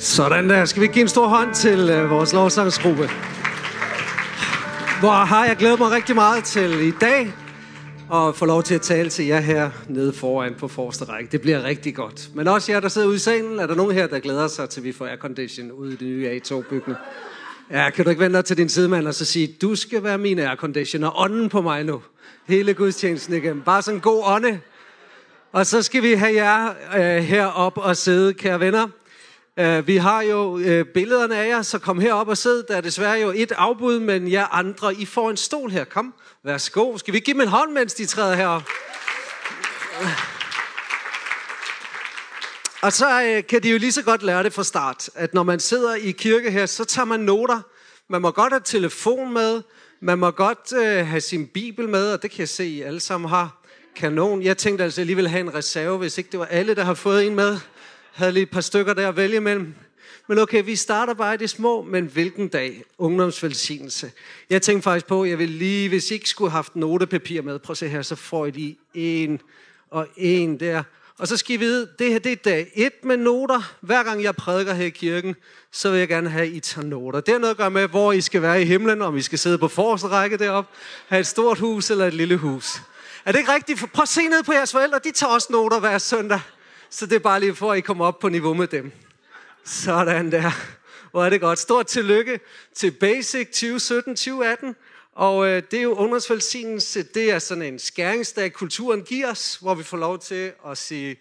Sådan der. Skal vi give en stor hånd til øh, vores lovsangsgruppe? Hvor har jeg glædet mig rigtig meget til i dag og få lov til at tale til jer her nede foran på forreste række. Det bliver rigtig godt. Men også jer, der sidder ude i salen, er der nogen her, der glæder sig til, at vi får aircondition ude i det nye A2-bygning? Ja, kan du ikke vente dig til din sidemand og så sige, du skal være min aircondition og ånden på mig nu. Hele gudstjenesten igennem. Bare sådan en god ånde. Og så skal vi have jer øh, herop og sidde, kære venner. Uh, vi har jo uh, billederne af jer, så kom herop og sid. Der er desværre jo et afbud, men jer andre, I får en stol her. Kom, værsgo. Skal vi give dem en hånd, mens de træder herop? Og så øh, kan de jo lige så godt lære det fra start, at når man sidder i kirke her, så tager man noter. Man må godt have telefon med, man må godt have sin bibel med, og det kan jeg se, I alle sammen har. Kanon. Jeg tænkte altså alligevel have en reserve, hvis ikke det var alle, der har fået en med havde lige et par stykker der at vælge imellem. Men okay, vi starter bare i det små, men hvilken dag? Ungdomsvelsignelse. Jeg tænkte faktisk på, at jeg vil lige, hvis I ikke skulle have haft notepapir med, prøv at se her, så får I lige en og en der. Og så skal I vide, det her det er dag et med noter. Hver gang jeg prædiker her i kirken, så vil jeg gerne have, at I tager noter. Det har noget at gøre med, hvor I skal være i himlen, om I skal sidde på forreste række deroppe, have et stort hus eller et lille hus. Er det ikke rigtigt? Prøv at se ned på jeres forældre, de tager også noter hver søndag. Så det er bare lige for, at I kommer op på niveau med dem. Sådan der. Hvor er det godt. Stort tillykke til Basic 2017-2018. Og øh, det er jo ungdomsvelsignelse. Det er sådan en skæringsdag, kulturen giver os, hvor vi får lov til at sige,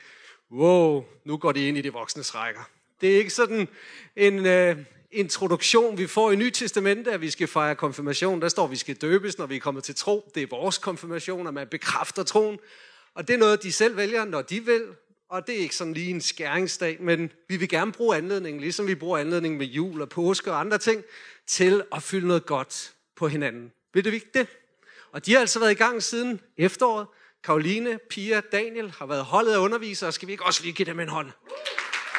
wow, nu går de ind i de voksne rækker. Det er ikke sådan en øh, introduktion, vi får i Nyt Testamente, at vi skal fejre konfirmation. Der står, at vi skal døbes, når vi er kommet til tro. Det er vores konfirmation, at man bekræfter troen. Og det er noget, de selv vælger, når de vil. Og det er ikke sådan lige en skæringsdag, men vi vil gerne bruge anledningen, ligesom vi bruger anledningen med jul og påske og andre ting, til at fylde noget godt på hinanden. Ved du ikke det? Og de har altså været i gang siden efteråret. Karoline, Pia, Daniel har været holdet af undervisere. Skal vi ikke også lige give dem en hånd?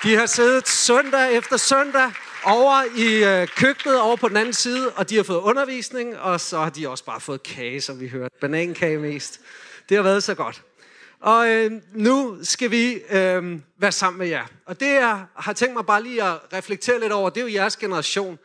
De har siddet søndag efter søndag over i øh, køkkenet over på den anden side, og de har fået undervisning, og så har de også bare fået kage, som vi hørte. Banankage mest. Det har været så godt. Og øh, nu skal vi øh, være sammen med jer. Og det, jeg har tænkt mig bare lige at reflektere lidt over, det er jo jeres generation.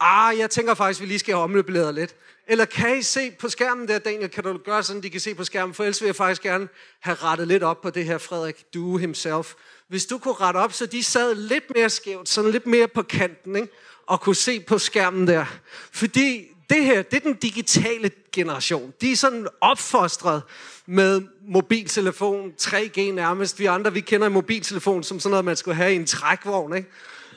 Ah, jeg tænker faktisk, at vi lige skal have omløbeleder lidt. Eller kan I se på skærmen der, Daniel? Kan du gøre sådan, de kan se på skærmen? For ellers vil jeg faktisk gerne have rettet lidt op på det her Frederik Du himself. Hvis du kunne rette op, så de sad lidt mere skævt, sådan lidt mere på kanten, ikke? og kunne se på skærmen der. Fordi det her, det er den digitale generation. De er sådan opfostret med mobiltelefon, 3G nærmest. Vi andre, vi kender en mobiltelefon som sådan noget, man skulle have i en trækvogn, ikke?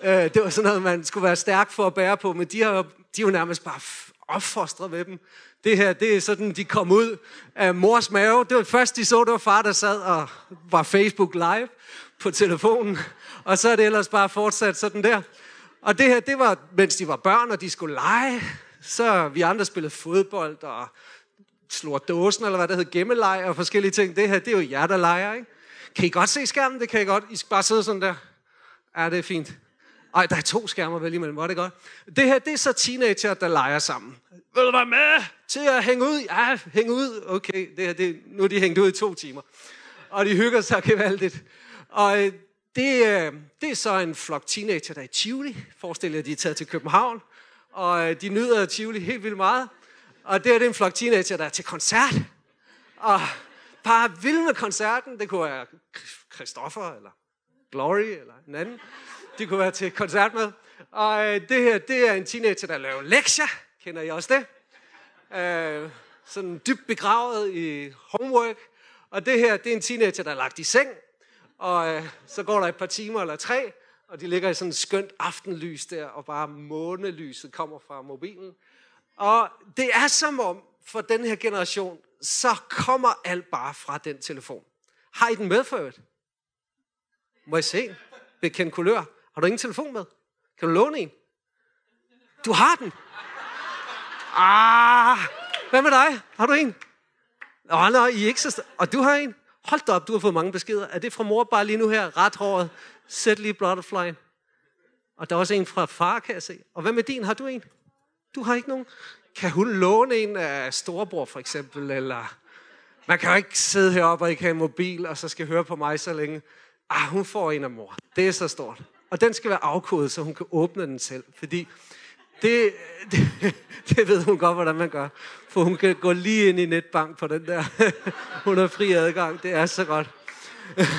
Øh, det var sådan noget, man skulle være stærk for at bære på, men de har, de er jo nærmest bare opfostret med dem. Det her, det er sådan, de kom ud af mors mave. Det var først, de så, det var far, der sad og var Facebook live på telefonen. Og så er det ellers bare fortsat sådan der. Og det her, det var, mens de var børn, og de skulle lege. Så vi andre spillede fodbold og slår dåsen, eller hvad det hedder, gemmeleg og forskellige ting. Det her, det er jo jer, der leger, ikke? Kan I godt se skærmen? Det kan I godt. I skal bare sidde sådan der. Ja, det er fint. Ej, der er to skærmer vel imellem. Var det godt? Det her, det er så teenager, der leger sammen. Vil du være med til at hænge ud? Ja, hænge ud. Okay, det her, det, nu er de hængt ud i to timer. Og de hygger sig gevaldigt. Og øh, det, øh, det er så en flok teenager, der er i Tivoli. Forestil jer, de er taget til København. Og øh, de nyder Tivoli helt vildt meget. Og det er det en flok teenager, der er til koncert. Og bare vild med koncerten. Det kunne være Christoffer, eller Glory, eller en anden. De kunne være til koncert med. Og øh, det her, det er en teenager, der laver lektier. Kender I også det? Øh, sådan dybt begravet i homework. Og det her, det er en teenager, der er lagt i seng. Og øh, så går der et par timer eller tre, og de ligger i sådan et skønt aftenlys der, og bare månelyset kommer fra mobilen. Og det er som om, for den her generation, så kommer alt bare fra den telefon. Har I den med for øvrigt? Må jeg se? Bekendt kulør. Har du ingen telefon med? Kan du låne en? Du har den? Ah, hvad med dig? Har du en? Åh, oh, nej, I er ikke så... Og du har en? Hold da op, du har fået mange beskeder. Er det fra mor bare lige nu her? Ret håret. Sæt lige butterfly. Og der er også en fra far, kan jeg se. Og hvad med din? Har du en? Du har ikke nogen? Kan hun låne en af storebror for eksempel? Eller man kan jo ikke sidde heroppe og ikke have en mobil, og så skal høre på mig så længe. Ah, hun får en af mor. Det er så stort. Og den skal være afkodet, så hun kan åbne den selv. Fordi det, det, det ved hun godt, hvordan man gør. For hun kan gå lige ind i netbank på den der. hun har fri adgang. Det er så godt.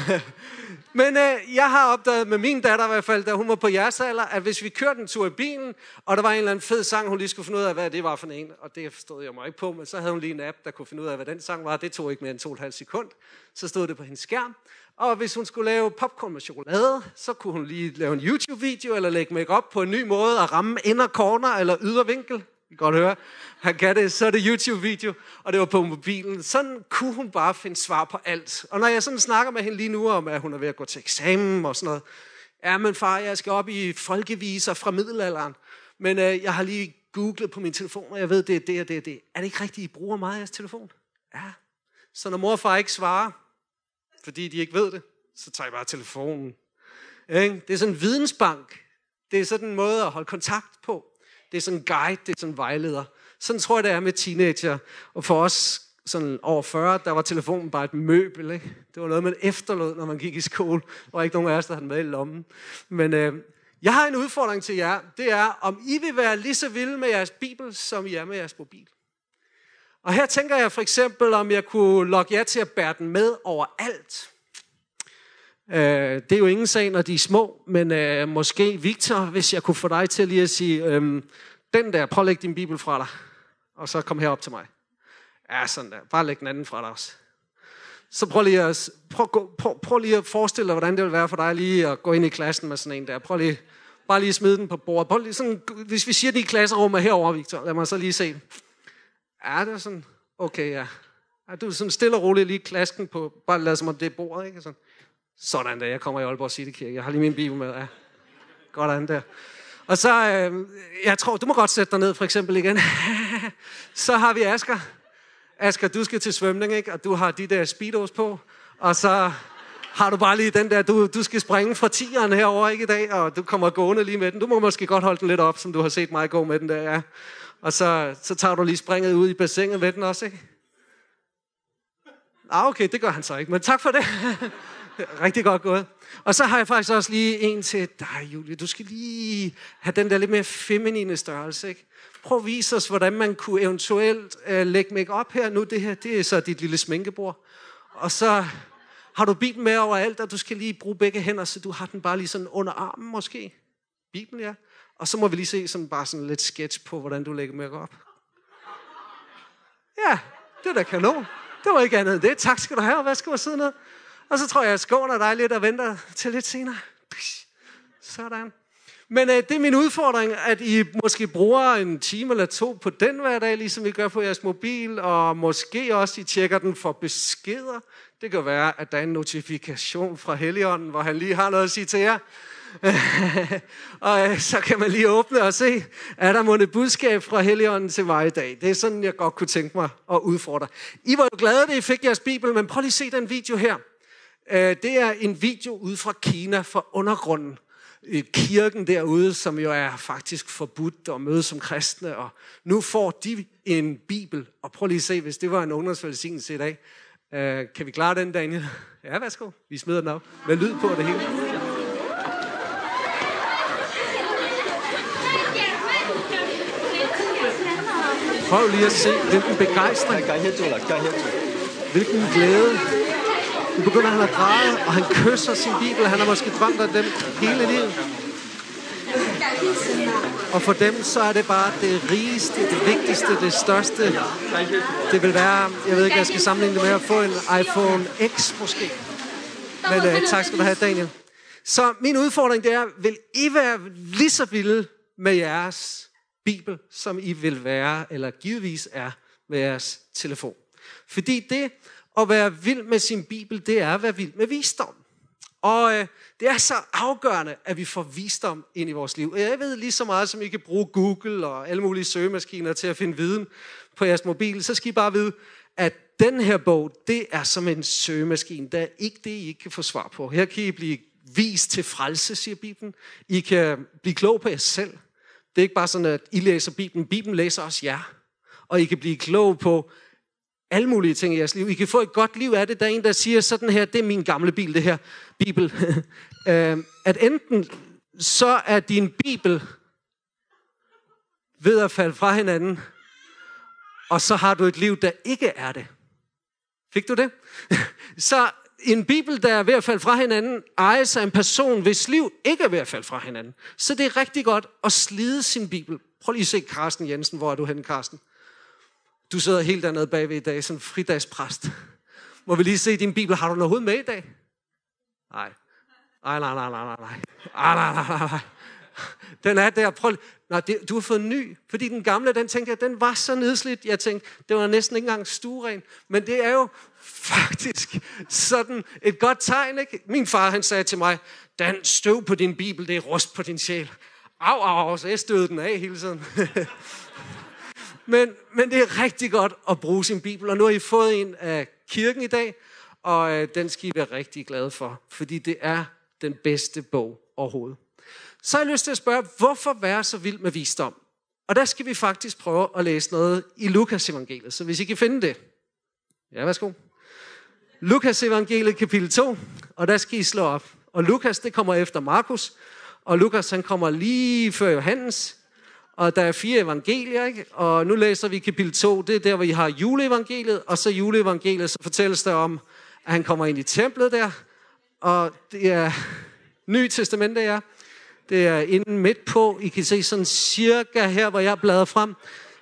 Men øh, jeg har opdaget med min datter i hvert fald, da hun var på jeres alder, at hvis vi kørte en tur i bilen, og der var en eller anden fed sang, hun lige skulle finde ud af, hvad det var for en, og det forstod jeg mig ikke på, men så havde hun lige en app, der kunne finde ud af, hvad den sang var. Det tog ikke mere end to og et halvt sekund. Så stod det på hendes skærm. Og hvis hun skulle lave popcorn med chokolade, så kunne hun lige lave en YouTube-video, eller lægge make op på en ny måde, og ramme inner corner eller ydervinkel kan godt høre. Han kan det, så er det YouTube-video, og det var på mobilen. Sådan kunne hun bare finde svar på alt. Og når jeg sådan snakker med hende lige nu om, at hun er ved at gå til eksamen og sådan noget. Ja, men far, jeg skal op i folkeviser fra middelalderen. Men øh, jeg har lige googlet på min telefon, og jeg ved, det er det og det og det. Er det ikke rigtigt, I bruger meget af jeres telefon? Ja. Så når mor og far ikke svarer, fordi de ikke ved det, så tager jeg bare telefonen. Det er sådan en vidensbank. Det er sådan en måde at holde kontakt på. Det er sådan en guide, det er sådan en vejleder. Sådan tror jeg, det er med teenager. Og for os sådan over 40, der var telefonen bare et møbel. Ikke? Det var noget, man efterlod, når man gik i skole. Og ikke nogen af os, der havde den med i lommen. Men øh, jeg har en udfordring til jer. Det er, om I vil være lige så vilde med jeres bibel, som I er med jeres mobil. Og her tænker jeg for eksempel, om jeg kunne logge jer til at bære den med overalt. Øh, det er jo ingen sag, når de er små, men øh, måske Victor, hvis jeg kunne få dig til lige at sige, øh, den der, prøv at lægge din bibel fra dig, og så kom herop til mig. Ja, sådan der. Bare læg den anden fra dig også. Så prøv lige, at, prøv, prøv, prøv lige at forestille dig, hvordan det vil være for dig lige at gå ind i klassen med sådan en der. Prøv lige, bare lige at smide den på bordet. Prøv lige sådan, hvis vi siger, at de klasserum er herovre, Victor, lad mig så lige se. Ja, det er sådan, okay, ja. ja du er sådan stille og roligt lige klasken på, bare lad som om det er bordet, ikke? Sådan. Sådan der, jeg kommer i Aalborg City Kirke. Jeg har lige min bibel med. Ja. Godt an der. Og så, øh, jeg tror, du må godt sætte dig ned for eksempel igen. så har vi Asker. Asker, du skal til svømning, ikke? Og du har de der speedos på. Og så har du bare lige den der, du, du skal springe fra tieren herover ikke i dag, og du kommer gående lige med den. Du må måske godt holde den lidt op, som du har set mig gå med den der, ja. Og så, så tager du lige springet ud i bassinet med den også, ikke? Ah, okay, det gør han så ikke, men tak for det. Rigtig godt gået. Og så har jeg faktisk også lige en til dig, Julie. Du skal lige have den der lidt mere feminine størrelse, ikke? Prøv at vise os, hvordan man kunne eventuelt uh, lægge make op her. Nu det her, det er så dit lille sminkebord. Og så har du Bibelen med overalt, og du skal lige bruge begge hænder, så du har den bare lige sådan under armen måske. Bibelen, ja. Og så må vi lige se sådan bare sådan lidt sketch på, hvordan du lægger make op. Ja, det er da kanon. Det var ikke andet end det. Tak skal du have, og værsgo at sidde ned. Og så tror jeg, jeg skåner dig lidt og venter til lidt senere. Sådan. Men øh, det er min udfordring, at I måske bruger en time eller to på den hver dag, ligesom I gør på jeres mobil, og måske også I tjekker den for beskeder. Det kan være, at der er en notifikation fra Helligånden, hvor han lige har noget at sige til jer. og øh, så kan man lige åbne og se, er der måske et budskab fra Helligånden til mig i dag. Det er sådan, jeg godt kunne tænke mig at udfordre. I var jo glade, at I fik jeres bibel, men prøv lige at se den video her. Øh, det er en video ude fra Kina, fra undergrunden. Kirken derude, som jo er faktisk forbudt at møde som kristne. Og nu får de en bibel. Og prøv lige at se, hvis det var en ungdomsvelsignelse i dag. Øh, kan vi klare den, Daniel? Ja, værsgo. Vi smider den op. Med lyd på det hele. Prøv lige at se, hvilken begejstring. Hvilken glæde. Nu begynder han at græde, og han kysser sin bibel. Han har måske drømt om dem hele livet. Og for dem, så er det bare det rigeste, det vigtigste, det største. Det vil være, jeg ved ikke, jeg skal sammenligne det med at få en iPhone X måske. Men uh, tak skal du have, Daniel. Så min udfordring det er, vil I være lige så vilde med jeres Bibel, som I vil være, eller givetvis er med jeres telefon? Fordi det at være vild med sin Bibel, det er at være vild med visdom. Og øh, det er så afgørende, at vi får visdom ind i vores liv. Jeg ved lige så meget, som I kan bruge Google og alle mulige søgemaskiner til at finde viden på jeres mobil, så skal I bare vide, at den her bog, det er som en søgemaskine. Der er ikke det, I ikke kan få svar på. Her kan I blive vist til frelse, siger Bibelen. I kan blive klog på jer selv. Det er ikke bare sådan, at I læser Bibelen. Bibelen læser også jer. Og I kan blive klog på, alle mulige ting i jeres liv. I kan få et godt liv af det. Der er en, der siger sådan her, det er min gamle bil, det her bibel. Øhm, at enten så er din Bibel ved at falde fra hinanden, og så har du et liv, der ikke er det. Fik du det? Så en bibel, der er ved at falde fra hinanden, ejes af en person, hvis liv ikke er ved at falde fra hinanden. Så det er rigtig godt at slide sin bibel. Prøv lige at se Carsten Jensen. Hvor er du henne, Carsten? Du sidder helt dernede bagved i dag, som fridagspræst. Må vi lige se din bibel. Har du noget hoved med i dag? Nej. Nej, nej, nej, nej, nej, Ej, Nej, nej, nej, nej. Den er der. Prøv, Nej, det, du har fået en ny. Fordi den gamle, den tænkte jeg, den var så nedslidt. Jeg tænkte, det var næsten ikke engang stueren. Men det er jo faktisk sådan et godt tegn, ikke? Min far, han sagde til mig, den støv på din bibel, det er rust på din sjæl. Au, au, au, så jeg støvede den af hele tiden. men, men det er rigtig godt at bruge sin bibel, og nu har I fået en af kirken i dag, og øh, den skal I være rigtig glade for, fordi det er den bedste bog overhovedet så har jeg lyst til at spørge, hvorfor være så vild med visdom? Og der skal vi faktisk prøve at læse noget i Lukas evangeliet. Så hvis I kan finde det. Ja, værsgo. Lukas evangeliet kapitel 2, og der skal I slå op. Og Lukas, det kommer efter Markus, og Lukas, han kommer lige før Johannes, og der er fire evangelier, ikke? og nu læser vi kapitel 2, det er der, hvor I har juleevangeliet, og så juleevangeliet, så fortælles der om, at han kommer ind i templet der, og det er Nye Testamente, er. Det er inden midt på. I kan se sådan cirka her, hvor jeg bladrer frem.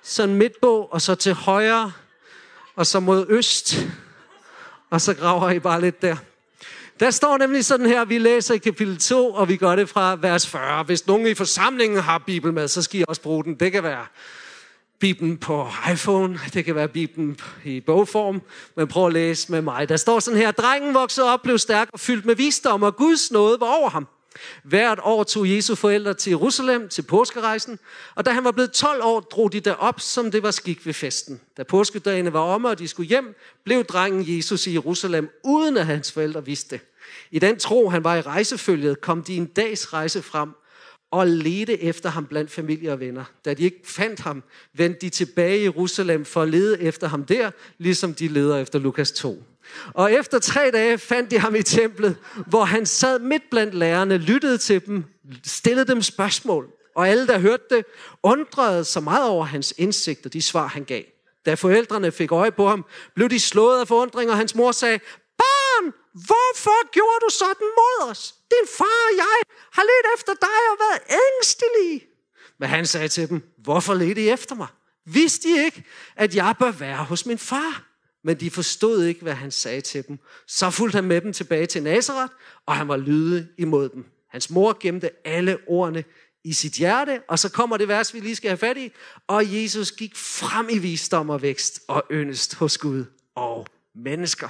Sådan midt på, og så til højre, og så mod øst. Og så graver I bare lidt der. Der står nemlig sådan her, vi læser i kapitel 2, og vi gør det fra vers 40. Hvis nogen i forsamlingen har Bibel med, så skal I også bruge den. Det kan være Bibelen på iPhone, det kan være Bibelen i bogform, men prøv at læse med mig. Der står sådan her, drengen voksede op, blev stærk og fyldt med visdom, og Guds nåde var over ham. Hvert år tog Jesu forældre til Jerusalem til påskerejsen, og da han var blevet 12 år, drog de derop, som det var skik ved festen. Da påskedagene var omme, og de skulle hjem, blev drengen Jesus i Jerusalem, uden at hans forældre vidste det. I den tro, han var i rejsefølget, kom de en dags rejse frem og ledte efter ham blandt familie og venner. Da de ikke fandt ham, vendte de tilbage i Jerusalem for at lede efter ham der, ligesom de leder efter Lukas 2. Og efter tre dage fandt de ham i templet, hvor han sad midt blandt lærerne, lyttede til dem, stillede dem spørgsmål. Og alle, der hørte det, undrede så meget over hans indsigt og de svar, han gav. Da forældrene fik øje på ham, blev de slået af forundring, og hans mor sagde, hvorfor gjorde du sådan mod os? Din far og jeg har let efter dig og været ængstelige. Men han sagde til dem, hvorfor ledte I efter mig? Vidste I ikke, at jeg bør være hos min far? men de forstod ikke, hvad han sagde til dem. Så fulgte han med dem tilbage til Nazareth, og han var lydig imod dem. Hans mor gemte alle ordene i sit hjerte, og så kommer det vers, vi lige skal have fat i. Og Jesus gik frem i visdom og vækst og yndest hos Gud og mennesker.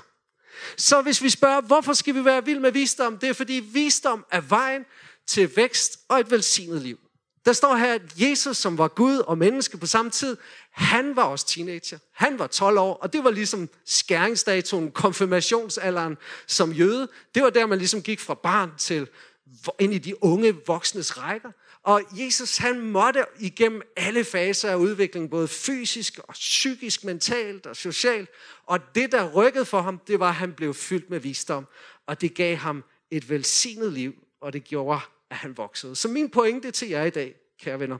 Så hvis vi spørger, hvorfor skal vi være vild med visdom? Det er fordi visdom er vejen til vækst og et velsignet liv. Der står her, at Jesus, som var Gud og menneske på samme tid, han var også teenager. Han var 12 år, og det var ligesom skæringsdatoen, konfirmationsalderen som jøde. Det var der, man ligesom gik fra barn til ind i de unge voksnes rækker. Og Jesus, han måtte igennem alle faser af udviklingen, både fysisk og psykisk, mentalt og socialt. Og det, der rykkede for ham, det var, at han blev fyldt med visdom. Og det gav ham et velsignet liv, og det gjorde, at han voksede. Så min pointe til jer i dag, kære venner,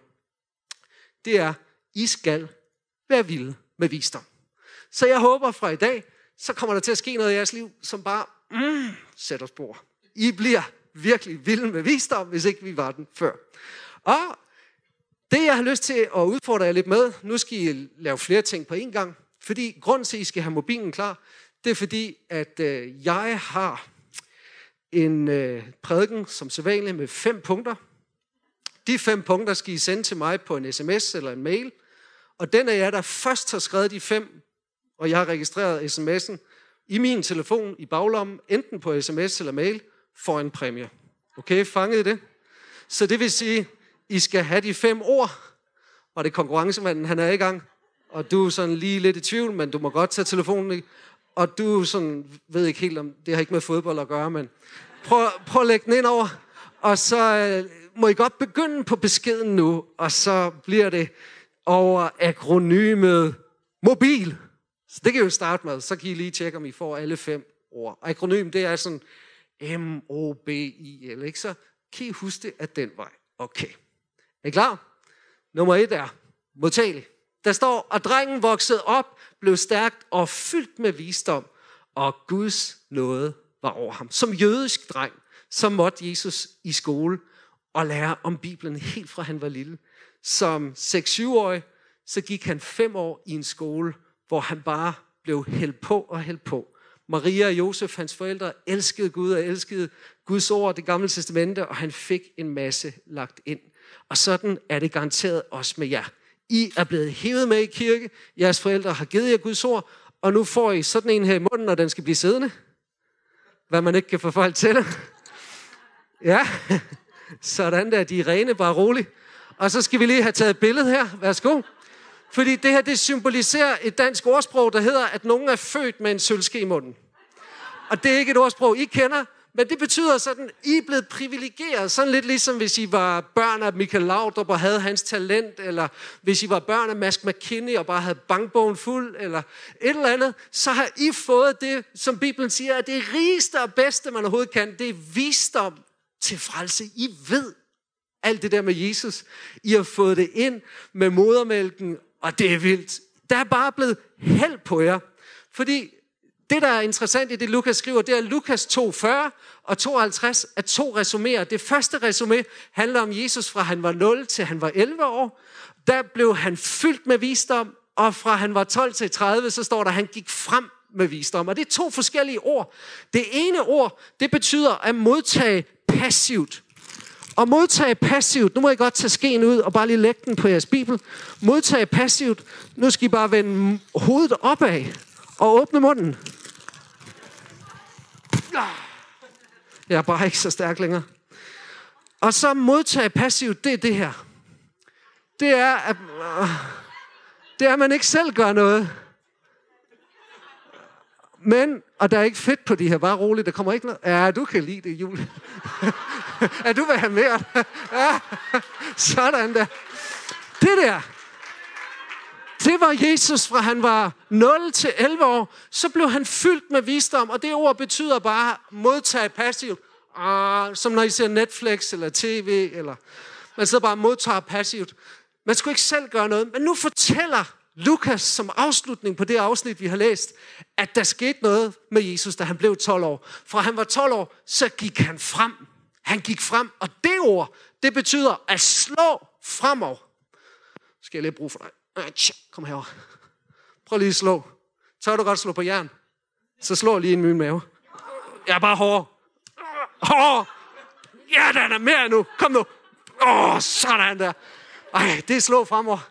det er, I skal være vilde med visdom. Så jeg håber fra i dag, så kommer der til at ske noget i jeres liv, som bare mm, sætter spor. I bliver virkelig vilde med visdom, hvis ikke vi var den før. Og det, jeg har lyst til at udfordre jer lidt med, nu skal I lave flere ting på én gang, fordi grunden til, at I skal have mobilen klar, det er fordi, at øh, jeg har en øh, prædiken, som sædvanligt, med fem punkter. De fem punkter skal I sende til mig på en sms eller en mail. Og den af jer, der først har skrevet de fem, og jeg har registreret sms'en i min telefon i baglommen, enten på sms eller mail, får en præmie. Okay, fanget det? Så det vil sige, I skal have de fem ord, og det er konkurrencemanden, han er i gang, og du er sådan lige lidt i tvivl, men du må godt tage telefonen, og du sådan, ved ikke helt om, det har ikke med fodbold at gøre, men prøv, prøv at lægge den ind over, og så øh, må I godt begynde på beskeden nu, og så bliver det over akronymet mobil. Så det kan I jo starte med, så kan I lige tjekke, om I får alle fem ord. Akronym, det er sådan M-O-B-I-L, ikke? Så Kan I huske det, at den vej? Okay. Er I klar? Nummer et er modtagelig. Der står, at drengen voksede op, blev stærkt og fyldt med visdom, og Guds nåde var over ham. Som jødisk dreng, så måtte Jesus i skole og lære om Bibelen helt fra han var lille. Som 6-7-årig, så gik han fem år i en skole, hvor han bare blev hældt på og hældt på. Maria og Josef, hans forældre, elskede Gud og elskede Guds ord, det gamle testamente, og han fik en masse lagt ind. Og sådan er det garanteret også med jer. I er blevet hævet med i kirke, jeres forældre har givet jer Guds ord, og nu får I sådan en her i munden, og den skal blive siddende. Hvad man ikke kan få folk til. Ja, sådan der, de er rene, bare roligt. Og så skal vi lige have taget et billede her. Værsgo. Fordi det her, det symboliserer et dansk ordsprog, der hedder, at nogen er født med en sølske i munden. Og det er ikke et ordsprog, I kender, men det betyder sådan, I er blevet privilegeret. Sådan lidt ligesom hvis I var børn af Michael Laudrup og havde hans talent, eller hvis I var børn af Mask McKinney og bare havde bankbogen fuld, eller et eller andet, så har I fået det, som Bibelen siger, at det rigeste og bedste, man overhovedet kan, det er visdom til frelse. I ved alt det der med Jesus. I har fået det ind med modermælken, og det er vildt. Der er bare blevet held på jer. Fordi det, der er interessant i det, Lukas skriver, det er, at Lukas 2,40 og 52 er to resuméer. Det første resumé handler om Jesus fra han var 0 til han var 11 år. Der blev han fyldt med visdom, og fra han var 12 til 30, så står der, at han gik frem med visdom. Og det er to forskellige ord. Det ene ord, det betyder at modtage passivt. Og modtage passivt, nu må I godt tage skeen ud og bare lige lægge den på jeres bibel. Modtage passivt, nu skal I bare vende hovedet opad og åbne munden. Jeg er bare ikke så stærk længere. Og så modtage passivt, det er det her. Det er, at, øh, det er, at man ikke selv gør noget. Men, og der er ikke fedt på de her, bare roligt, der kommer ikke noget. Ja, du kan lide det, Julie. ja, du vil have mere. ja, sådan der. Det der, det var Jesus fra han var 0 til 11 år. Så blev han fyldt med visdom, og det ord betyder bare modtage passivt. Ah, som når I ser Netflix eller tv, eller man sidder bare og modtager passivt. Man skulle ikke selv gøre noget, men nu fortæller Lukas som afslutning på det afsnit, vi har læst, at der skete noget med Jesus, da han blev 12 år. Fra han var 12 år, så gik han frem. Han gik frem, og det ord, det betyder at slå fremover. Skal jeg lige bruge for dig? Kom herover. Prøv lige at slå. Tør du godt slå på jern? Så slår lige ind i min mave. Jeg er bare hård. Hård. Ja, den er mere nu. Kom nu. Åh, oh, sådan der. Ej, det er slå fremover.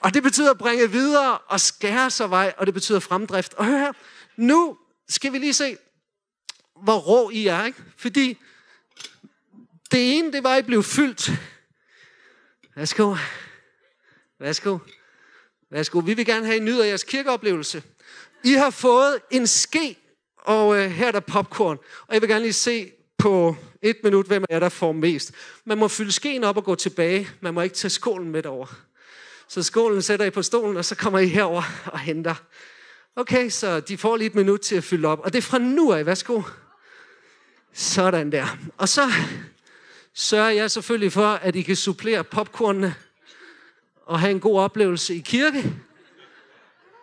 Og det betyder at bringe videre og skære sig vej, og det betyder fremdrift. Og hør her, nu skal vi lige se, hvor rå I er, ikke? Fordi det ene, det var, at I blev fyldt. Værsgo. Værsgo. Værsgo. Vi vil gerne have at I nyder jeres kirkeoplevelse. I har fået en ske, og øh, her er der popcorn. Og jeg vil gerne lige se på et minut, hvem er der får mest. Man må fylde skeen op og gå tilbage. Man må ikke tage skålen med over. Så skålen sætter I på stolen, og så kommer I herover og henter. Okay, så de får lige et minut til at fylde op. Og det er fra nu af. Værsgo. Sådan der. Og så sørger jeg selvfølgelig for, at I kan supplere popcornene og have en god oplevelse i kirke.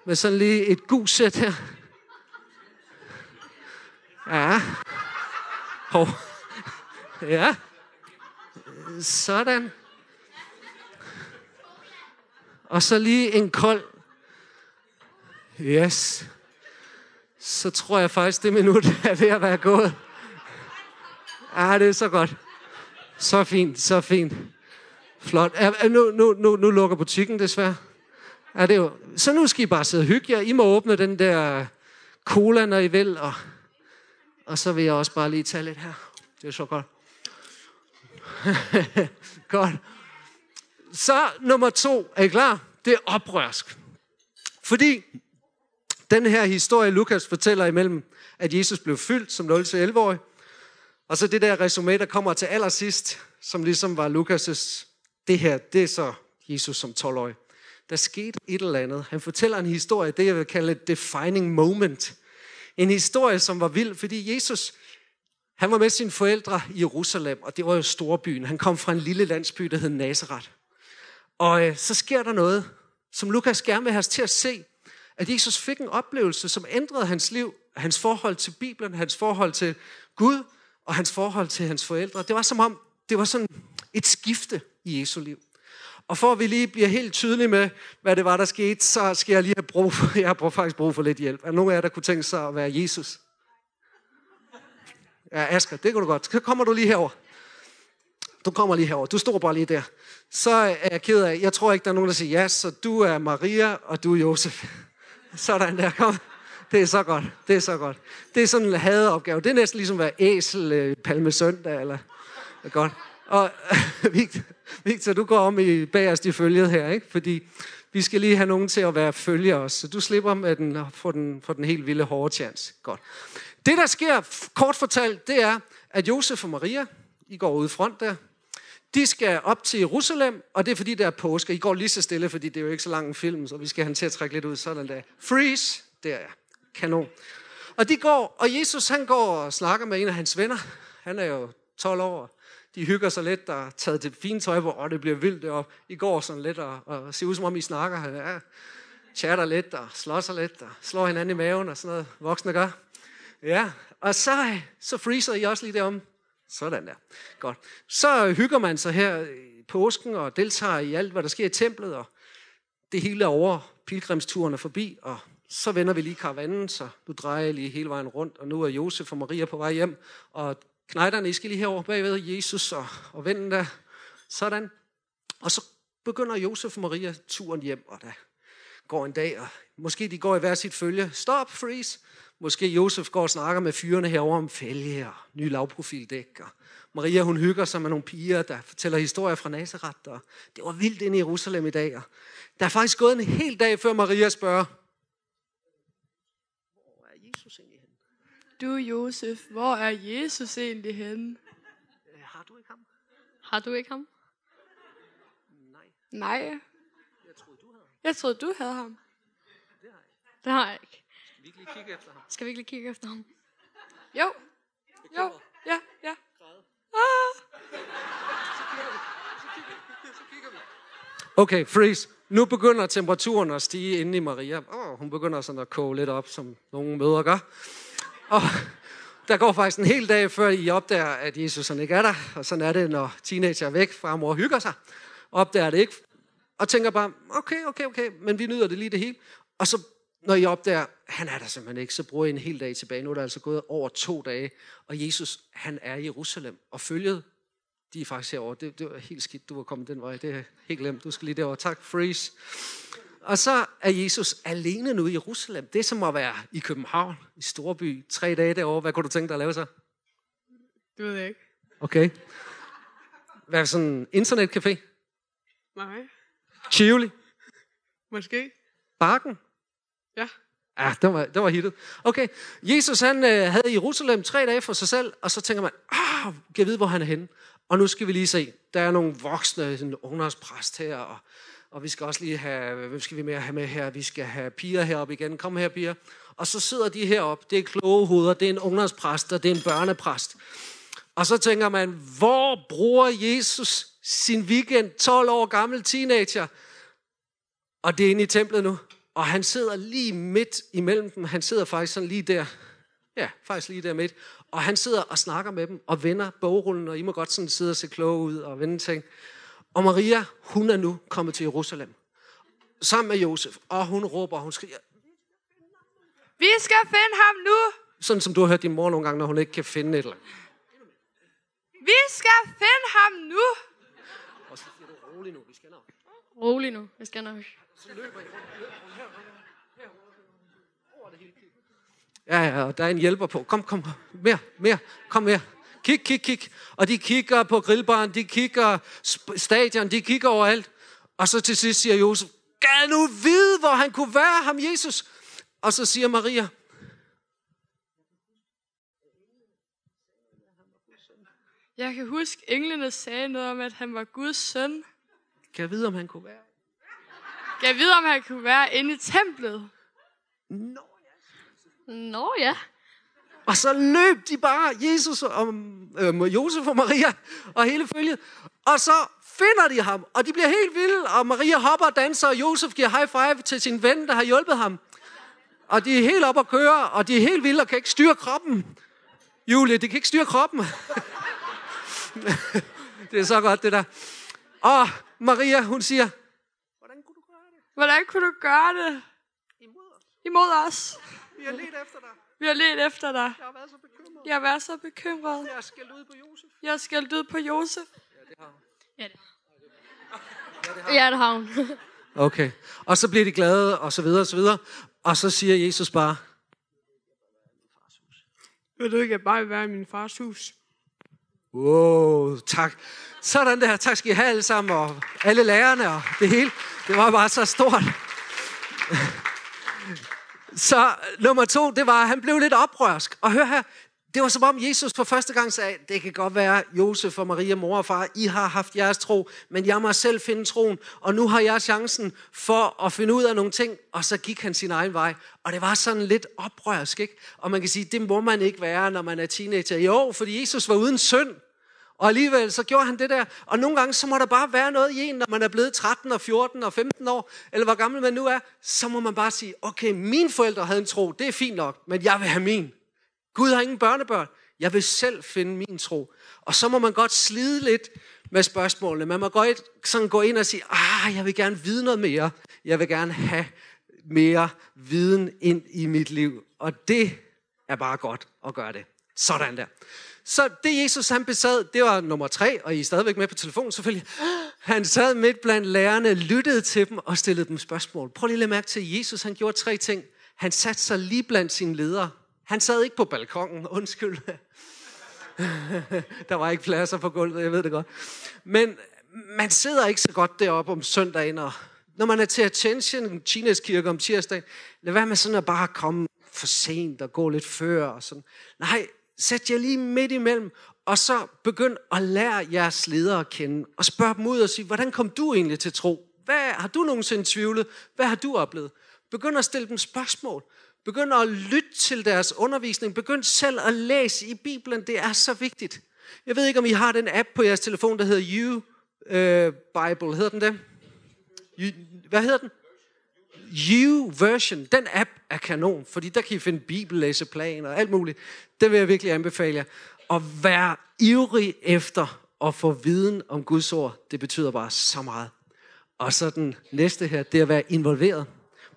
Med sådan lige et god her. Ja. Hov. Ja. Sådan. Og så lige en kold. Yes. Så tror jeg faktisk, det minut er ved at være gået. Ja, det er så godt. Så fint, så fint. Flot. Nu, nu, nu, nu lukker butikken desværre. Ja, det er jo... Så nu skal I bare sidde og hygge jer. I må åbne den der cola, når I vil. Og, og så vil jeg også bare lige tage lidt her. Det er så godt. godt. Så nummer to. Er I klar? Det er oprørsk. Fordi den her historie, Lukas fortæller imellem, at Jesus blev fyldt som 0-11-årig, og så det der resume, der kommer til allersidst, som ligesom var Lukas' det her, det er så Jesus som 12-årig. Der skete et eller andet. Han fortæller en historie, det jeg vil kalde et defining moment En historie, som var vild, fordi Jesus, han var med sine forældre i Jerusalem, og det var jo storbyen. Han kom fra en lille landsby, der hed Nazareth. Og øh, så sker der noget, som Lukas gerne vil have os til at se, at Jesus fik en oplevelse, som ændrede hans liv, hans forhold til Bibelen, hans forhold til Gud og hans forhold til hans forældre. Det var som om, det var sådan et skifte i Jesu liv. Og for at vi lige bliver helt tydelige med, hvad det var, der skete, så skal jeg lige have brug for, jeg har faktisk brug for lidt hjælp. Er nogen af jer, der kunne tænke sig at være Jesus? Ja, Asger, det kunne du godt. Så kommer du lige herover. Du kommer lige herover. Du står bare lige der. Så er jeg ked af, jeg tror ikke, der er nogen, der siger ja, så du er Maria, og du er Josef. Sådan der, kom. Det er så godt. Det er så godt. Det er sådan en hadeopgave. Det er næsten ligesom at være æsel øh, palme søndag, eller... Det er godt. Og Victor, du går om i bagerst i følget her, ikke? Fordi vi skal lige have nogen til at være følge os. Så du slipper med den, og får den, får den helt vilde hårde chance. Godt. Det, der sker, kort fortalt, det er, at Josef og Maria, I går ud front der, de skal op til Jerusalem, og det er fordi, der er påske. I går lige så stille, fordi det er jo ikke så lang en film, så vi skal have til at trække lidt ud. Sådan der. Freeze, der er kanon. Og de går, og Jesus han går og snakker med en af hans venner. Han er jo 12 år. De hygger sig lidt og taget det fine tøj på, og det bliver vildt deroppe. I går sådan lidt og, og ser ud som om I snakker. Ja, chatter lidt og slår sig lidt og slår hinanden i maven og sådan noget, voksne gør. Ja, og så, så freezer I også lige derom. Sådan der. Godt. Så hygger man sig her i påsken og deltager i alt, hvad der sker i templet, og det hele er over. Pilgrimsturen er forbi, og så vender vi lige karavanen, så nu drejer jeg lige hele vejen rundt, og nu er Josef og Maria på vej hjem, og knejderne, I skal lige herover bagved Jesus og, og vennen der. Sådan. Og så begynder Josef og Maria turen hjem, og der går en dag, og måske de går i hver sit følge. Stop, freeze. Måske Josef går og snakker med fyrene herover om fælge og ny lavprofildæk. Og Maria hun hygger sig med nogle piger, der fortæller historier fra Nazareth. Og det var vildt inde i Jerusalem i dag. Og der er faktisk gået en hel dag, før Maria spørger, hvor er Jesus egentlig henne? Du, Josef, hvor er Jesus egentlig henne? Øh, har du ikke ham? Har du ikke ham? Nej, Nej, jeg troede, du havde ham. jeg troede, du havde ham. Det har jeg. Det har jeg ikke. Skal vi ikke lige kigge efter ham? Skal vi ikke lige kigge efter ham? Jo, jo, ja, ja. Ah, Okay, freeze. Nu begynder temperaturen at stige inde i Maria. Oh, hun begynder sådan at koge lidt op, som nogle møder gør. Og der går faktisk en hel dag, før I opdager, at Jesus han ikke er der. Og sådan er det, når teenager er væk, og mor hygger sig. Opdager det ikke. Og tænker bare, okay, okay, okay, men vi nyder det lige det hele. Og så, når I opdager, han er der simpelthen ikke, så bruger I en hel dag tilbage. Nu er der altså gået over to dage, og Jesus, han er i Jerusalem. Og følget, de er faktisk herovre. Det, det var helt skidt, du var kommet den vej. Det er helt glemt. Du skal lige derover. Tak, freeze. Og så er Jesus alene nu i Jerusalem. Det er som at være i København, i Storby, tre dage derovre. Hvad kunne du tænke dig at lave så? du ved jeg ikke. Okay. Hvad er sådan en internetcafé? Nej, Chivoli? måske. Barken? Ja. Ah, ja, det var, det var hittet. Okay, Jesus han øh, havde Jerusalem tre dage for sig selv, og så tænker man, ah, kan jeg vide, hvor han er henne? Og nu skal vi lige se, der er nogle voksne, en ungdomspræst her, og, og vi skal også lige have, hvem skal vi mere have med her? Vi skal have piger heroppe igen. Kom her, piger. Og så sidder de heroppe, det er kloge hoveder, det er en ungdomspræst, og det er en børnepræst. Og så tænker man, hvor bruger Jesus sin weekend, 12 år gammel teenager? Og det er inde i templet nu. Og han sidder lige midt imellem dem. Han sidder faktisk sådan lige der. Ja, faktisk lige der midt. Og han sidder og snakker med dem og vender bogrullen, og I må godt sådan sidde og se kloge ud og vende ting. Og Maria, hun er nu kommet til Jerusalem. Sammen med Josef. Og hun råber, og hun skriger. Vi skal finde ham nu. Sådan som du har hørt din mor nogle gange, når hun ikke kan finde et eller andet. Vi skal finde ham nu. Og så siger du, rolig nu, vi skal nok. Rolig nu. Jeg skal nok. Så løber I rundt, løber rundt her, her, her, over det hele. Ja, ja, og der er en hjælper på. Kom, kom, mere, mere, kom mere. Kig, kig, kig. Og de kigger på grillbaren, de kigger stadion, de kigger overalt. Og så til sidst siger Josef, gad nu vide, hvor han kunne være, ham Jesus. Og så siger Maria, Jeg kan huske, englene sagde noget om, at han var Guds søn. kan jeg vide, om han kunne være? Kan jeg vide, om han kunne være inde i templet? Nå, Nå ja. Og så løb de bare, Jesus og øh, Josef og Maria og hele følget. Og så finder de ham, og de bliver helt vilde, og Maria hopper og danser, og Josef giver high five til sin ven, der har hjulpet ham. Og de er helt op at køre, og de er helt vilde og kan ikke styre kroppen. Julie, de kan ikke styre kroppen. det er så godt, det der. Og Maria, hun siger, hvordan kunne du gøre det? Hvordan kunne du gøre det Imod os. imod os? Vi har let efter dig. Vi har let efter dig. Jeg har været så bekymret. Jeg har været så bekymret. Jeg har skældt ud på Josef. Jeg har skældt ud på Josef. Ja, det, ja, det har hun. Okay. Og så bliver de glade, og så videre, og så videre. Og så siger Jesus bare, Vil du ikke bare være i min fars hus? Wow, tak. Sådan der, tak skal I have alle sammen, og alle lærerne, og det hele. Det var bare så stort. Så nummer to, det var, at han blev lidt oprørsk. Og hør her, det var som om Jesus for første gang sagde, det kan godt være, Josef og Maria, mor og far, I har haft jeres tro, men jeg må selv finde troen, og nu har jeg chancen for at finde ud af nogle ting, og så gik han sin egen vej. Og det var sådan lidt oprørsk, ikke? Og man kan sige, det må man ikke være, når man er teenager. Jo, fordi Jesus var uden synd, og alligevel så gjorde han det der. Og nogle gange, så må der bare være noget i en, når man er blevet 13 og 14 og 15 år, eller hvor gammel man nu er, så må man bare sige, okay, mine forældre havde en tro, det er fint nok, men jeg vil have min. Gud har ingen børnebørn. Jeg vil selv finde min tro. Og så må man godt slide lidt med spørgsmålene. Man må godt sådan gå ind og sige, ah, jeg vil gerne vide noget mere. Jeg vil gerne have mere viden ind i mit liv. Og det er bare godt at gøre det. Sådan der. Så det Jesus han besad, det var nummer tre, og I er stadigvæk med på telefonen selvfølgelig. Han sad midt blandt lærerne, lyttede til dem og stillede dem spørgsmål. Prøv lige at mærke til, at Jesus han gjorde tre ting. Han satte sig lige blandt sine ledere. Han sad ikke på balkongen, undskyld. Der var ikke pladser på gulvet, jeg ved det godt. Men man sidder ikke så godt deroppe om søndagen, og når man er til attention, Kinas kirke om tirsdag, lad være med sådan at bare komme for sent og gå lidt før og sådan. Nej, sæt jer lige midt imellem, og så begynd at lære jeres ledere at kende, og spørg dem ud og sige, hvordan kom du egentlig til tro? Hvad, har du nogensinde tvivlet? Hvad har du oplevet? Begynd at stille dem spørgsmål. Begynd at lytte til deres undervisning. Begynd selv at læse i Bibelen. Det er så vigtigt. Jeg ved ikke, om I har den app på jeres telefon, der hedder You uh, Bible. Hedder den det? You, hvad hedder den? You version. Den app er kanon, fordi der kan I finde bibellæseplaner og alt muligt. Det vil jeg virkelig anbefale jer. Og vær ivrig efter at få viden om Guds ord. Det betyder bare så meget. Og så den næste her, det er at være involveret.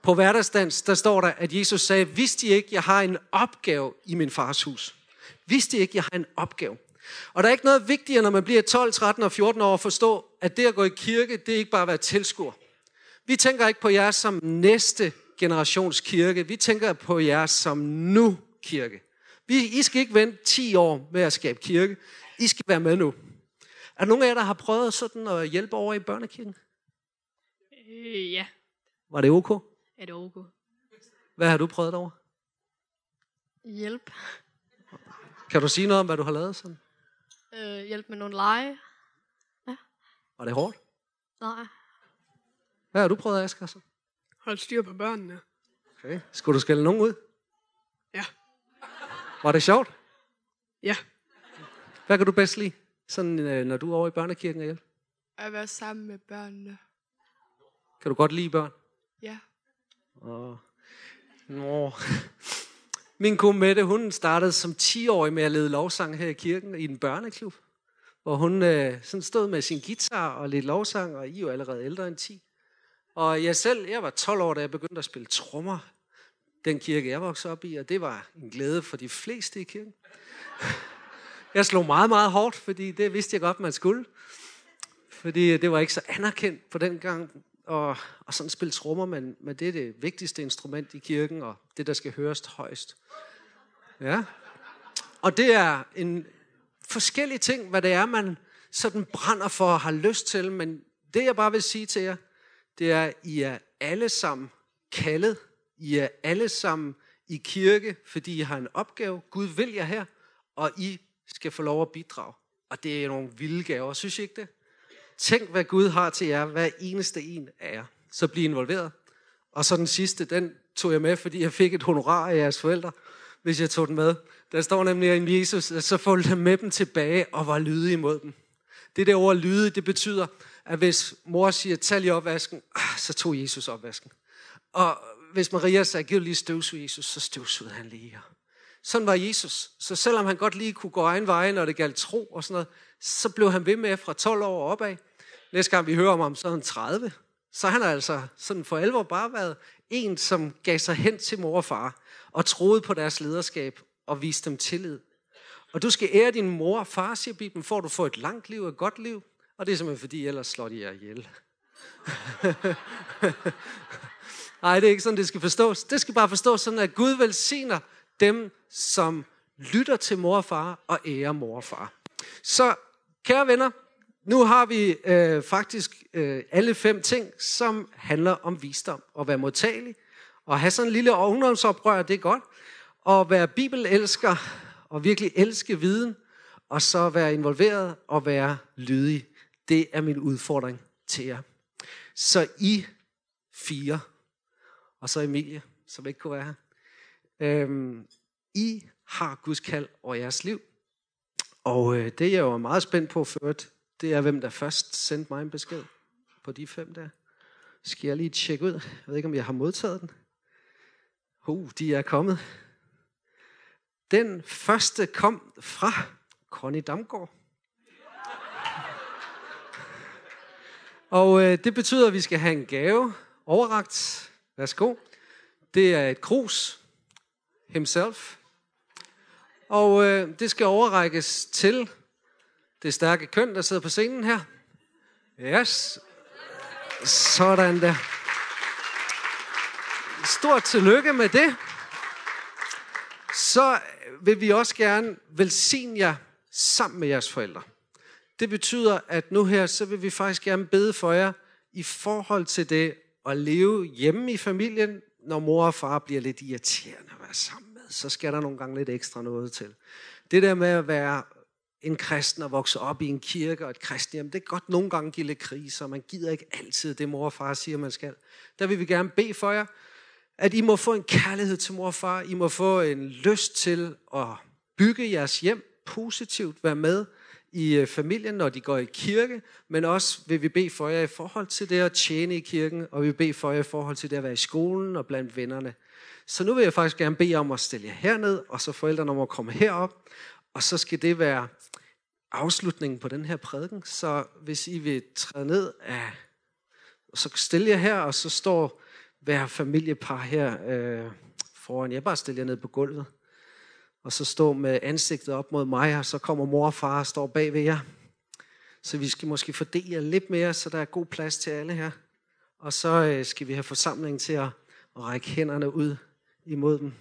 På hverdagsdans, der står der, at Jesus sagde, vidste I ikke, jeg har en opgave i min fars hus? Vidste I ikke, jeg har en opgave? Og der er ikke noget vigtigere, når man bliver 12, 13 og 14 år, at forstå, at det at gå i kirke, det er ikke bare at være tilskuer. Vi tænker ikke på jer som næste generations kirke. Vi tænker på jer som nu kirke. Vi, I skal ikke vente 10 år med at skabe kirke. I skal være med nu. Er der nogen af jer, der har prøvet sådan at hjælpe over i børnekirken? Øh, ja, Var det ok? er det okay? Hvad har du prøvet over? Hjælp. Kan du sige noget om, hvad du har lavet sådan? Øh, hjælp med nogle lege. Var det hårdt? Nej. Hvad har du prøvet, Asger? Så? Hold styr på børnene. Okay. Skulle du skælde nogen ud? Ja. Var det sjovt? Ja. Hvad kan du bedst lide, sådan, øh, når du er over i børnekirken hjælp? At være sammen med børnene. Kan du godt lide børn? Ja. Åh. Nå. Min kone Mette, hun startede som 10-årig med at lede lovsang her i kirken i en børneklub. Hvor hun øh, sådan stod med sin guitar og lidt lovsang, og I er jo allerede ældre end 10. Og jeg selv, jeg var 12 år, da jeg begyndte at spille trommer. Den kirke, jeg voksede op i, og det var en glæde for de fleste i kirken. Jeg slog meget, meget hårdt, fordi det vidste jeg godt, man skulle. Fordi det var ikke så anerkendt på den gang, og, og sådan spille trommer, men, men det er det vigtigste instrument i kirken, og det, der skal høres højst. Ja. Og det er en forskellig ting, hvad det er, man sådan brænder for og har lyst til, men det, jeg bare vil sige til jer, det er, at I er alle sammen kaldet. I er alle sammen i kirke, fordi I har en opgave. Gud vil jer her, og I skal få lov at bidrage. Og det er nogle vilde gaver, synes I ikke det? Tænk, hvad Gud har til jer, hver eneste en af jer. Så bliv involveret. Og så den sidste, den tog jeg med, fordi jeg fik et honorar af jeres forældre, hvis jeg tog den med. Der står nemlig en Jesus, så fulgte med dem tilbage og var lydig imod dem. Det der ord lyde, det betyder, at hvis mor siger, tag lige opvasken, ah, så tog Jesus opvasken. Og hvis Maria sagde, giv lige støvsug Jesus, så støvsugede han lige. Sådan var Jesus. Så selvom han godt lige kunne gå egen vej, når det galt tro og sådan noget, så blev han ved med fra 12 år opad. Næste gang vi hører om ham, så er han 30. Så han har altså sådan for alvor bare været en, som gav sig hen til mor og far, og troede på deres lederskab og viste dem tillid. Og du skal ære din mor og far, siger Bibelen, for at du får et langt liv og et godt liv. Og det er simpelthen fordi, ellers slår de jer ihjel. Nej, det er ikke sådan, det skal forstås. Det skal bare forstås sådan, at Gud velsigner dem, som lytter til mor og far og ærer mor og far. Så, kære venner, nu har vi øh, faktisk øh, alle fem ting, som handler om visdom. At være modtagelig, og have sådan en lille ungdomsoprør, det er godt. Og være bibelelsker, og virkelig elske viden, og så være involveret og være lydig. Det er min udfordring til jer. Så I fire, og så Emilie, som ikke kunne være her. Øhm, I har Guds kald over jeres liv. Og øh, det jeg var meget spændt på ført, det er hvem der først sendte mig en besked på de fem der. Skal jeg lige tjekke ud? Jeg ved ikke, om jeg har modtaget den. Uh, de er kommet. Den første kom fra Connie Damgaard. Og øh, det betyder, at vi skal have en gave overragt. Værsgo. Det er et krus. Himself. Og øh, det skal overrækkes til det stærke køn, der sidder på scenen her. Yes. Sådan der. Stort tillykke med det. Så vil vi også gerne velsigne jer sammen med jeres forældre. Det betyder, at nu her, så vil vi faktisk gerne bede for jer i forhold til det at leve hjemme i familien, når mor og far bliver lidt irriterende at være sammen med. Så skal der nogle gange lidt ekstra noget til. Det der med at være en kristen og vokse op i en kirke og et kristen hjem, det kan godt nogle gange give lidt kriser, man gider ikke altid det, mor og far siger, man skal. Der vil vi gerne bede for jer, at I må få en kærlighed til mor og far, I må få en lyst til at bygge jeres hjem positivt, være med i øh, familien, når de går i kirke, men også vil vi bede for jer i forhold til det at tjene i kirken, og vi vil bede for jer i forhold til det at være i skolen og blandt vennerne. Så nu vil jeg faktisk gerne bede om at stille jer herned, og så forældrene om at komme herop, og så skal det være afslutningen på den her prædiken. Så hvis I vil træde ned af, så stille jer her, og så står hver familiepar her øh, foran. Jeg bare stiller jer ned på gulvet. Og så stå med ansigtet op mod mig, og så kommer mor og far og står bag ved jer. Så vi skal måske fordele lidt mere, så der er god plads til alle her. Og så øh, skal vi have forsamlingen til at, at række hænderne ud imod dem.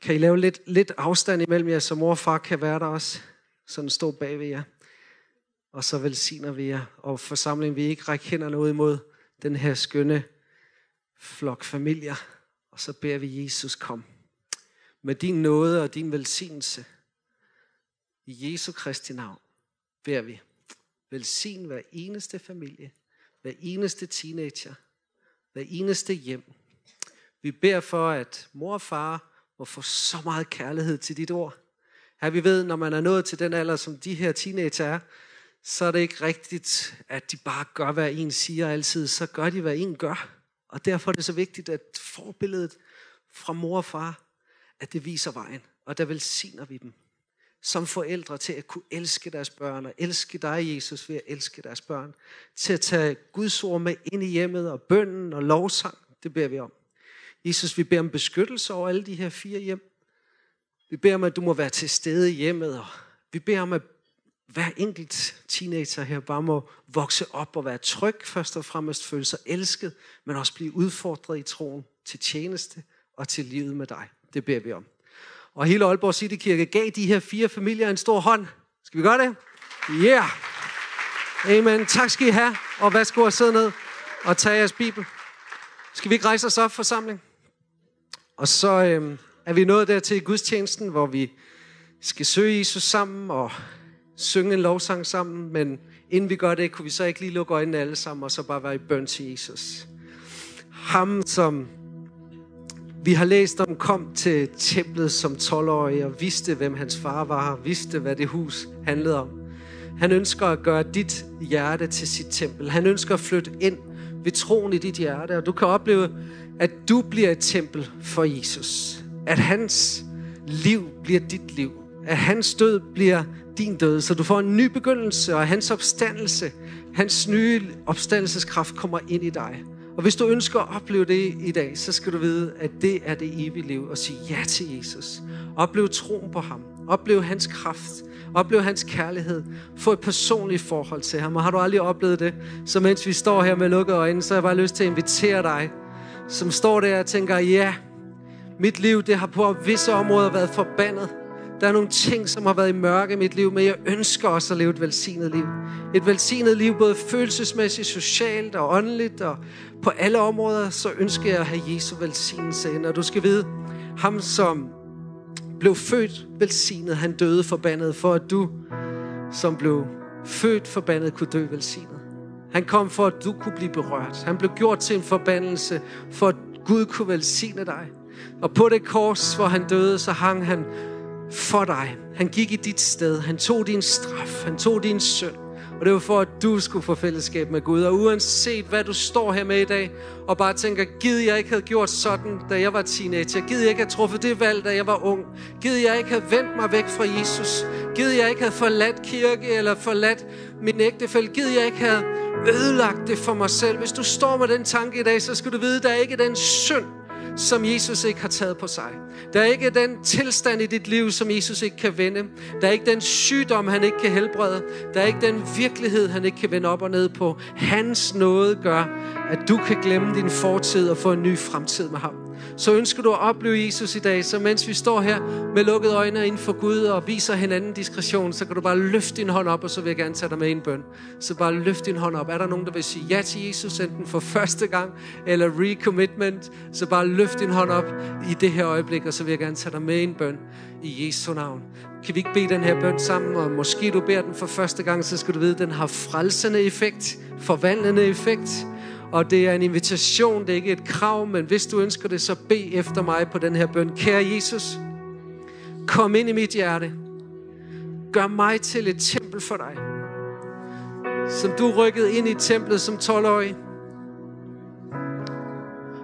Kan I lave lidt, lidt afstand imellem jer, så mor og far kan være der også? Sådan stå bag ved jer. Og så velsigner vi jer. Og forsamlingen vil ikke række hænderne ud imod den her skønne flok familier. Og så beder vi Jesus, kom. Med din nåde og din velsignelse. I Jesu Kristi navn beder vi. Velsign hver eneste familie. Hver eneste teenager. Hver eneste hjem. Vi beder for, at mor og far må få så meget kærlighed til dit ord. Her vi ved, når man er nået til den alder, som de her teenager er, så er det ikke rigtigt, at de bare gør, hvad en siger altid. Så gør de, hvad en gør. Og derfor er det så vigtigt, at forbilledet fra mor og far, at det viser vejen. Og der velsigner vi dem som forældre til at kunne elske deres børn, og elske dig, Jesus, ved at elske deres børn. Til at tage Guds ord med ind i hjemmet, og bønden og lovsang, det beder vi om. Jesus, vi beder om beskyttelse over alle de her fire hjem. Vi beder om, at du må være til stede i hjemmet, og vi beder om, at hver enkelt teenager her bare må vokse op og være tryg, først og fremmest føle sig elsket, men også blive udfordret i troen til tjeneste og til livet med dig. Det beder vi om. Og hele Aalborg City Kirke gav de her fire familier en stor hånd. Skal vi gøre det? Yeah! Amen. Tak skal I have, og værsgo at sidde ned og tage jeres bibel. Skal vi ikke rejse os op, forsamling? Og så øhm, er vi nået der til gudstjenesten, hvor vi skal søge Jesus sammen og synge en lovsang sammen. Men inden vi gør det, kunne vi så ikke lige lukke øjnene alle sammen og så bare være i bøn til Jesus. Ham, som vi har læst om, kom til templet som 12-årig og vidste, hvem hans far var, og vidste, hvad det hus handlede om. Han ønsker at gøre dit hjerte til sit tempel. Han ønsker at flytte ind ved troen i dit hjerte, og du kan opleve, at du bliver et tempel for Jesus. At hans liv bliver dit liv. At hans død bliver din død, så du får en ny begyndelse, og hans opstandelse, hans nye opstandelseskraft kommer ind i dig. Og hvis du ønsker at opleve det i dag, så skal du vide, at det er det evige liv, og sige ja til Jesus. Oplev troen på ham. Oplev hans kraft. Oplev hans kærlighed. Få et personligt forhold til ham. Og har du aldrig oplevet det, så mens vi står her med lukkede øjne, så har jeg bare lyst til at invitere dig, som står der og tænker, ja, mit liv, det har på visse områder været forbandet. Der er nogle ting, som har været i mørke i mit liv, men jeg ønsker også at leve et velsignet liv. Et velsignet liv, både følelsesmæssigt, socialt og åndeligt, og på alle områder, så ønsker jeg at have Jesu velsignelse ind. Og du skal vide, ham som blev født velsignet, han døde forbandet, for at du, som blev født forbandet, kunne dø velsignet. Han kom for, at du kunne blive berørt. Han blev gjort til en forbandelse, for at Gud kunne velsigne dig. Og på det kors, hvor han døde, så hang han for dig. Han gik i dit sted. Han tog din straf. Han tog din synd. Og det var for, at du skulle få fællesskab med Gud. Og uanset hvad du står her med i dag, og bare tænker, giv jeg ikke havde gjort sådan, da jeg var teenager. Giv jeg ikke havde truffet det valg, da jeg var ung. Giv jeg ikke havde vendt mig væk fra Jesus. Giv jeg ikke havde forladt kirke, eller forladt min ægtefælle. Giv jeg ikke havde ødelagt det for mig selv. Hvis du står med den tanke i dag, så skal du vide, at der er ikke den synd, som Jesus ikke har taget på sig. Der er ikke den tilstand i dit liv, som Jesus ikke kan vende. Der er ikke den sygdom, han ikke kan helbrede. Der er ikke den virkelighed, han ikke kan vende op og ned på. Hans nåde gør, at du kan glemme din fortid og få en ny fremtid med ham. Så ønsker du at opleve Jesus i dag, så mens vi står her med lukkede øjne inden for Gud og viser hinanden diskretion, så kan du bare løfte din hånd op, og så vil jeg gerne tage dig med i en bøn. Så bare løft din hånd op. Er der nogen, der vil sige ja til Jesus, enten for første gang eller recommitment, så bare løft din hånd op i det her øjeblik, og så vil jeg gerne tage dig med i en bøn i Jesu navn. Kan vi ikke bede den her bøn sammen, og måske du beder den for første gang, så skal du vide, at den har frelsende effekt, forvandlende effekt, og det er en invitation, det er ikke et krav, men hvis du ønsker det, så bed efter mig på den her bøn. Kære Jesus, kom ind i mit hjerte. Gør mig til et tempel for dig. Som du rykkede ind i templet som 12-årig.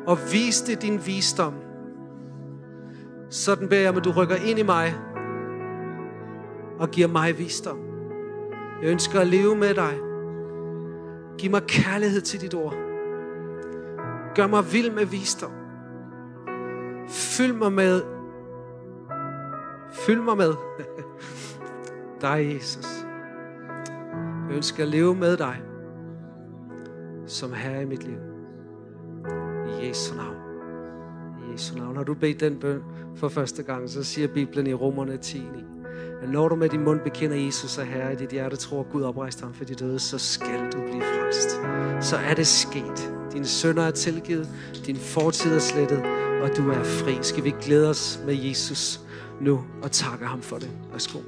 Og viste din visdom. Sådan beder jeg at du rykker ind i mig. Og giver mig visdom. Jeg ønsker at leve med dig. Giv mig kærlighed til dit ord. Gør mig vild med visdom. Fyld mig med Fyld mig med dig, Jesus. Jeg ønsker at leve med dig som herre i mit liv. I Jesu navn. I Jesu navn. Har du bedt den bøn for første gang, så siger Bibelen i Romerne 10, at når du med din mund bekender Jesus er Herre, i dit hjerte tror, at Gud oprejste ham for de døde, så skal du blive frelst. Så er det sket. Dine sønder er tilgivet, din fortid er slettet, og du er fri. Skal vi glæde os med Jesus nu og takke ham for det? Værsgo.